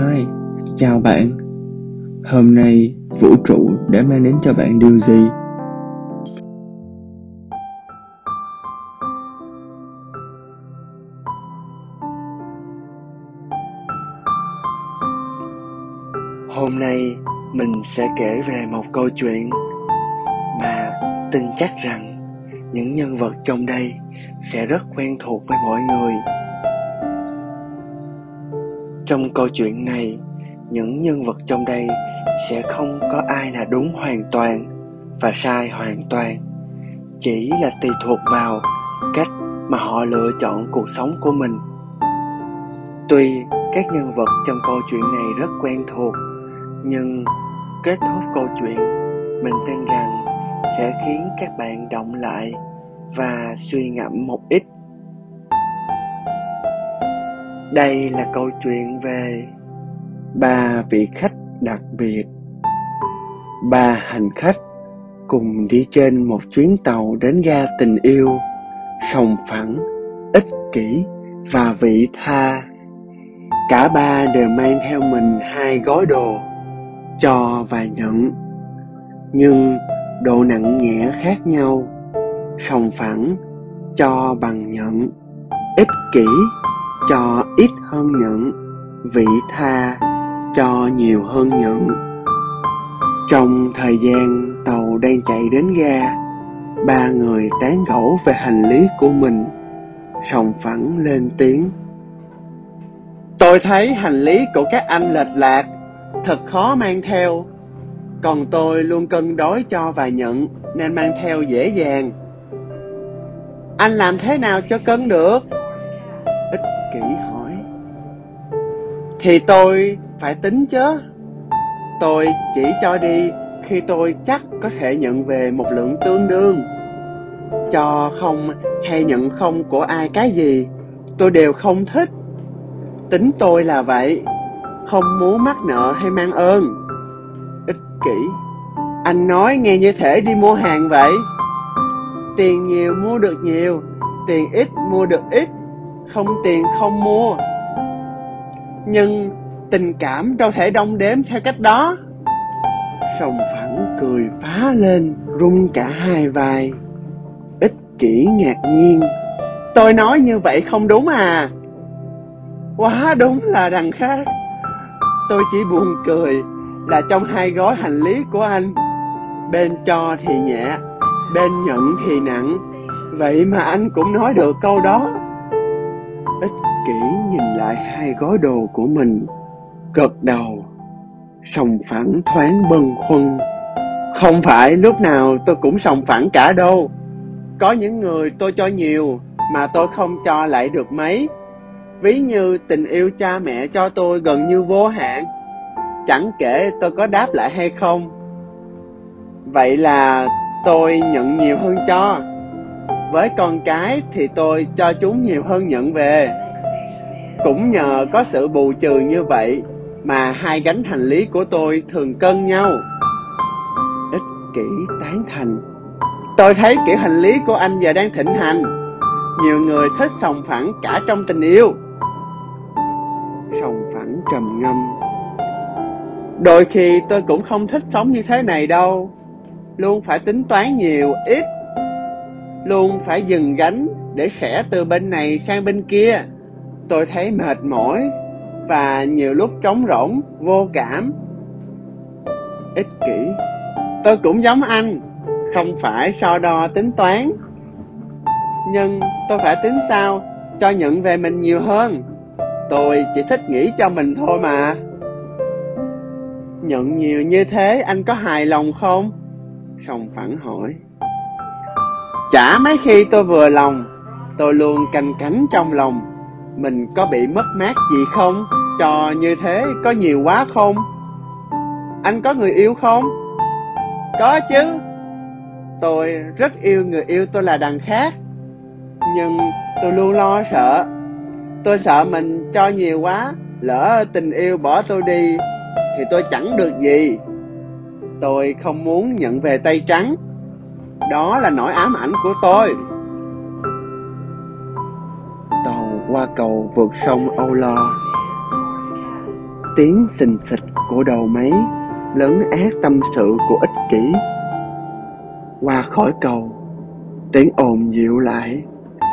Hi, chào bạn. Hôm nay vũ trụ đã mang đến cho bạn điều gì? Hôm nay mình sẽ kể về một câu chuyện mà tin chắc rằng những nhân vật trong đây sẽ rất quen thuộc với mọi người. Trong câu chuyện này, những nhân vật trong đây sẽ không có ai là đúng hoàn toàn và sai hoàn toàn, chỉ là tùy thuộc vào cách mà họ lựa chọn cuộc sống của mình. Tuy các nhân vật trong câu chuyện này rất quen thuộc, nhưng kết thúc câu chuyện, mình tin rằng sẽ khiến các bạn động lại và suy ngẫm một ít. Đây là câu chuyện về ba vị khách đặc biệt. Ba hành khách cùng đi trên một chuyến tàu đến ga tình yêu, sòng phẳng, ích kỷ và vị tha. Cả ba đều mang theo mình hai gói đồ, cho và nhận. Nhưng độ nặng nhẹ khác nhau sòng phẳng cho bằng nhận ích kỷ cho ít hơn nhận vị tha cho nhiều hơn nhận trong thời gian tàu đang chạy đến ga, ba người tán gẫu về hành lý của mình, sòng phẳng lên tiếng. Tôi thấy hành lý của các anh lệch lạc, thật khó mang theo. Còn tôi luôn cân đối cho và nhận, nên mang theo dễ dàng. Anh làm thế nào cho cân được? Kỹ hỏi. Thì tôi phải tính chứ tôi chỉ cho đi, khi tôi chắc có thể nhận về một lượng tương đương. Cho không hay nhận không của ai cái gì, tôi đều không thích. Tính tôi là vậy, không muốn mắc nợ hay mang ơn. Ích kỷ, anh nói nghe như thể đi mua hàng vậy. Tiền nhiều mua được nhiều, tiền ít mua được ít không tiền, không mua. Nhưng tình cảm đâu thể đong đếm theo cách đó. Sòng phẳng cười phá lên, rung cả hai vai. Ích kỷ ngạc nhiên. Tôi nói như vậy không đúng à? Quá đúng là đằng khác. Tôi chỉ buồn cười là trong hai gói hành lý của anh. Bên cho thì nhẹ, bên nhận thì nặng. Vậy mà anh cũng nói được câu đó ích kỷ nhìn lại hai gói đồ của mình, gật đầu, sòng phẳng thoáng bâng khuâng. Không phải lúc nào tôi cũng sòng phẳng cả đâu. Có những người tôi cho nhiều mà tôi không cho lại được mấy. Ví như tình yêu cha mẹ cho tôi gần như vô hạn. Chẳng kể tôi có đáp lại hay không. Vậy là tôi nhận nhiều hơn cho với con cái thì tôi cho chúng nhiều hơn nhận về. Cũng nhờ có sự bù trừ như vậy mà hai gánh hành lý của tôi thường cân nhau. Ích kỷ tán thành. Tôi thấy kiểu hành lý của anh giờ đang thịnh hành. Nhiều người thích sòng phẳng cả trong tình yêu. Sòng phẳng trầm ngâm. Đôi khi tôi cũng không thích sống như thế này đâu. Luôn phải tính toán nhiều, ít luôn phải dừng gánh để xẻ từ bên này sang bên kia. Tôi thấy mệt mỏi và nhiều lúc trống rỗng, vô cảm. Ích kỷ. Tôi cũng giống anh, không phải so đo tính toán. Nhưng tôi phải tính sao cho nhận về mình nhiều hơn? Tôi chỉ thích nghĩ cho mình thôi mà. Nhận nhiều như thế anh có hài lòng không? Sòng phẳng hỏi chả mấy khi tôi vừa lòng, tôi luôn canh cánh trong lòng. Mình có bị mất mát gì không? Cho như thế có nhiều quá không? Anh có người yêu không? Có chứ. Tôi rất yêu người yêu tôi là đằng khác, nhưng tôi luôn lo sợ. Tôi sợ mình cho nhiều quá, lỡ tình yêu bỏ tôi đi, thì tôi chẳng được gì. Tôi không muốn nhận về tay trắng đó là nỗi ám ảnh của tôi. Tàu qua cầu vượt sông Âu Lo. Tiếng xình xịch của đầu máy lớn ác tâm sự của ích kỷ. Qua khỏi cầu, tiếng ồn dịu lại.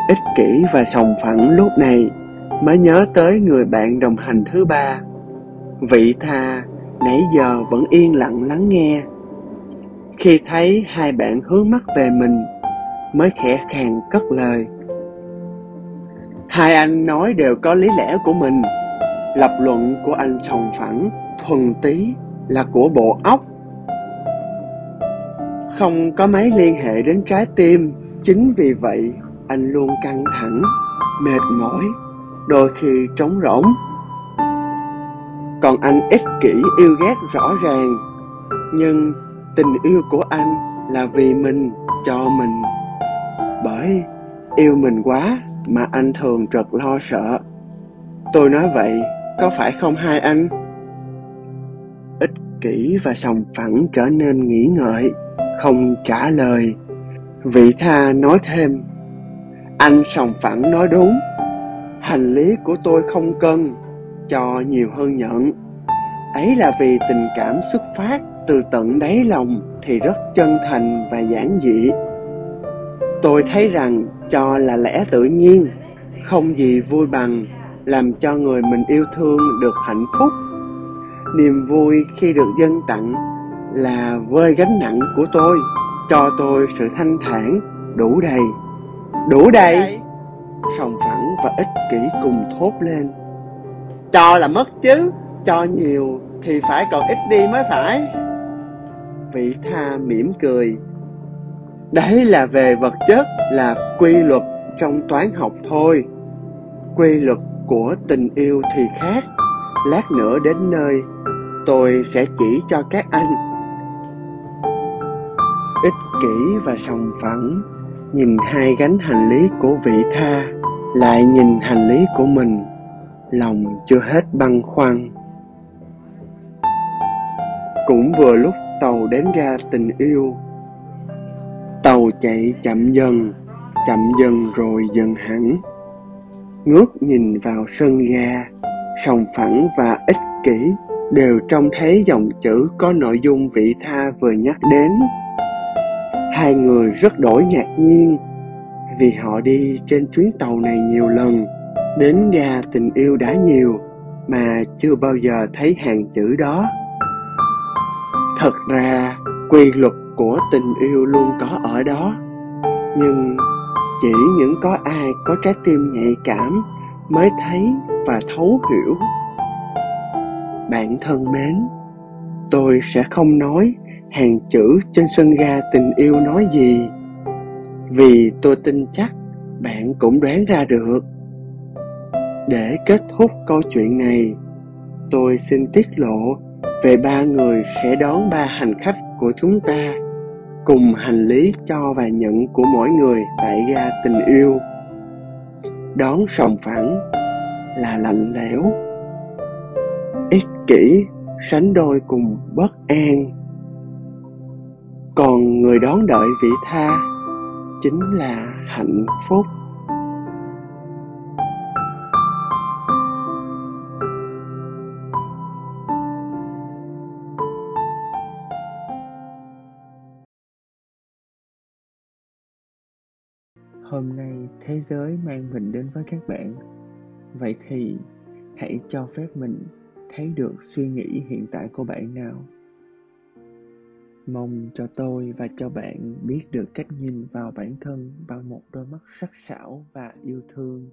Ích kỷ và sòng phẳng lúc này mới nhớ tới người bạn đồng hành thứ ba. Vị tha nãy giờ vẫn yên lặng lắng nghe khi thấy hai bạn hướng mắt về mình, mới khẽ khàng cất lời. Hai anh nói đều có lý lẽ của mình. Lập luận của anh sòng phẳng, thuần túy là của bộ óc. Không có mấy liên hệ đến trái tim, chính vì vậy anh luôn căng thẳng, mệt mỏi, đôi khi trống rỗng. Còn anh ích kỷ yêu ghét rõ ràng, nhưng tình yêu của anh là vì mình, cho mình. Bởi yêu mình quá mà anh thường rất lo sợ. Tôi nói vậy, có phải không hai anh? Ích kỷ và sòng phẳng trở nên nghĩ ngợi, không trả lời. Vị tha nói thêm, anh sòng phẳng nói đúng. Hành lý của tôi không cân, cho nhiều hơn nhận ấy là vì tình cảm xuất phát từ tận đáy lòng thì rất chân thành và giản dị. Tôi thấy rằng cho là lẽ tự nhiên, không gì vui bằng làm cho người mình yêu thương được hạnh phúc. Niềm vui khi được dân tặng là vơi gánh nặng của tôi, cho tôi sự thanh thản, đủ đầy. Đủ đầy. Sòng phẳng và ích kỷ cùng thốt lên. Cho là mất chứ, cho nhiều thì phải còn ít đi mới phải vị tha mỉm cười. Đấy là về vật chất, là quy luật trong toán học thôi. Quy luật của tình yêu thì khác. Lát nữa đến nơi, tôi sẽ chỉ cho các anh. Ích kỷ và sòng phẳng, nhìn hai gánh hành lý của vị tha, lại nhìn hành lý của mình. Lòng chưa hết băn khoăn. Cũng vừa lúc tàu đến ga tình yêu. Tàu chạy chậm dần chậm dần rồi dần hẳn. Ngước nhìn vào sân ga, sòng phẳng và ích kỷ đều trông thấy dòng chữ có nội dung vị tha vừa nhắc đến. Hai người rất đổi ngạc nhiên vì họ đi trên chuyến tàu này nhiều lần, đến ga tình yêu đã nhiều mà chưa bao giờ thấy hàng chữ đó thật ra, quy luật của tình yêu luôn có ở đó. Nhưng chỉ những có ai có trái tim nhạy cảm mới thấy và thấu hiểu. Bạn thân mến, tôi sẽ không nói hàng chữ trên sân ga tình yêu nói gì. Vì tôi tin chắc bạn cũng đoán ra được. Để kết thúc câu chuyện này, tôi xin tiết lộ về ba người sẽ đón ba hành khách của chúng ta. Cùng hành lý cho và nhận của mỗi người tại ga tình yêu. Đón sòng phẳng là lạnh lẽo. Ích kỷ, sánh đôi cùng bất an. Còn người đón đợi vị tha chính là hạnh phúc. Thế giới mang mình đến với các bạn. Vậy thì, hãy cho phép mình thấy được suy nghĩ hiện tại của bạn nào. Mong cho tôi và cho bạn biết được cách nhìn vào bản thân bằng một đôi mắt sắc sảo và yêu thương.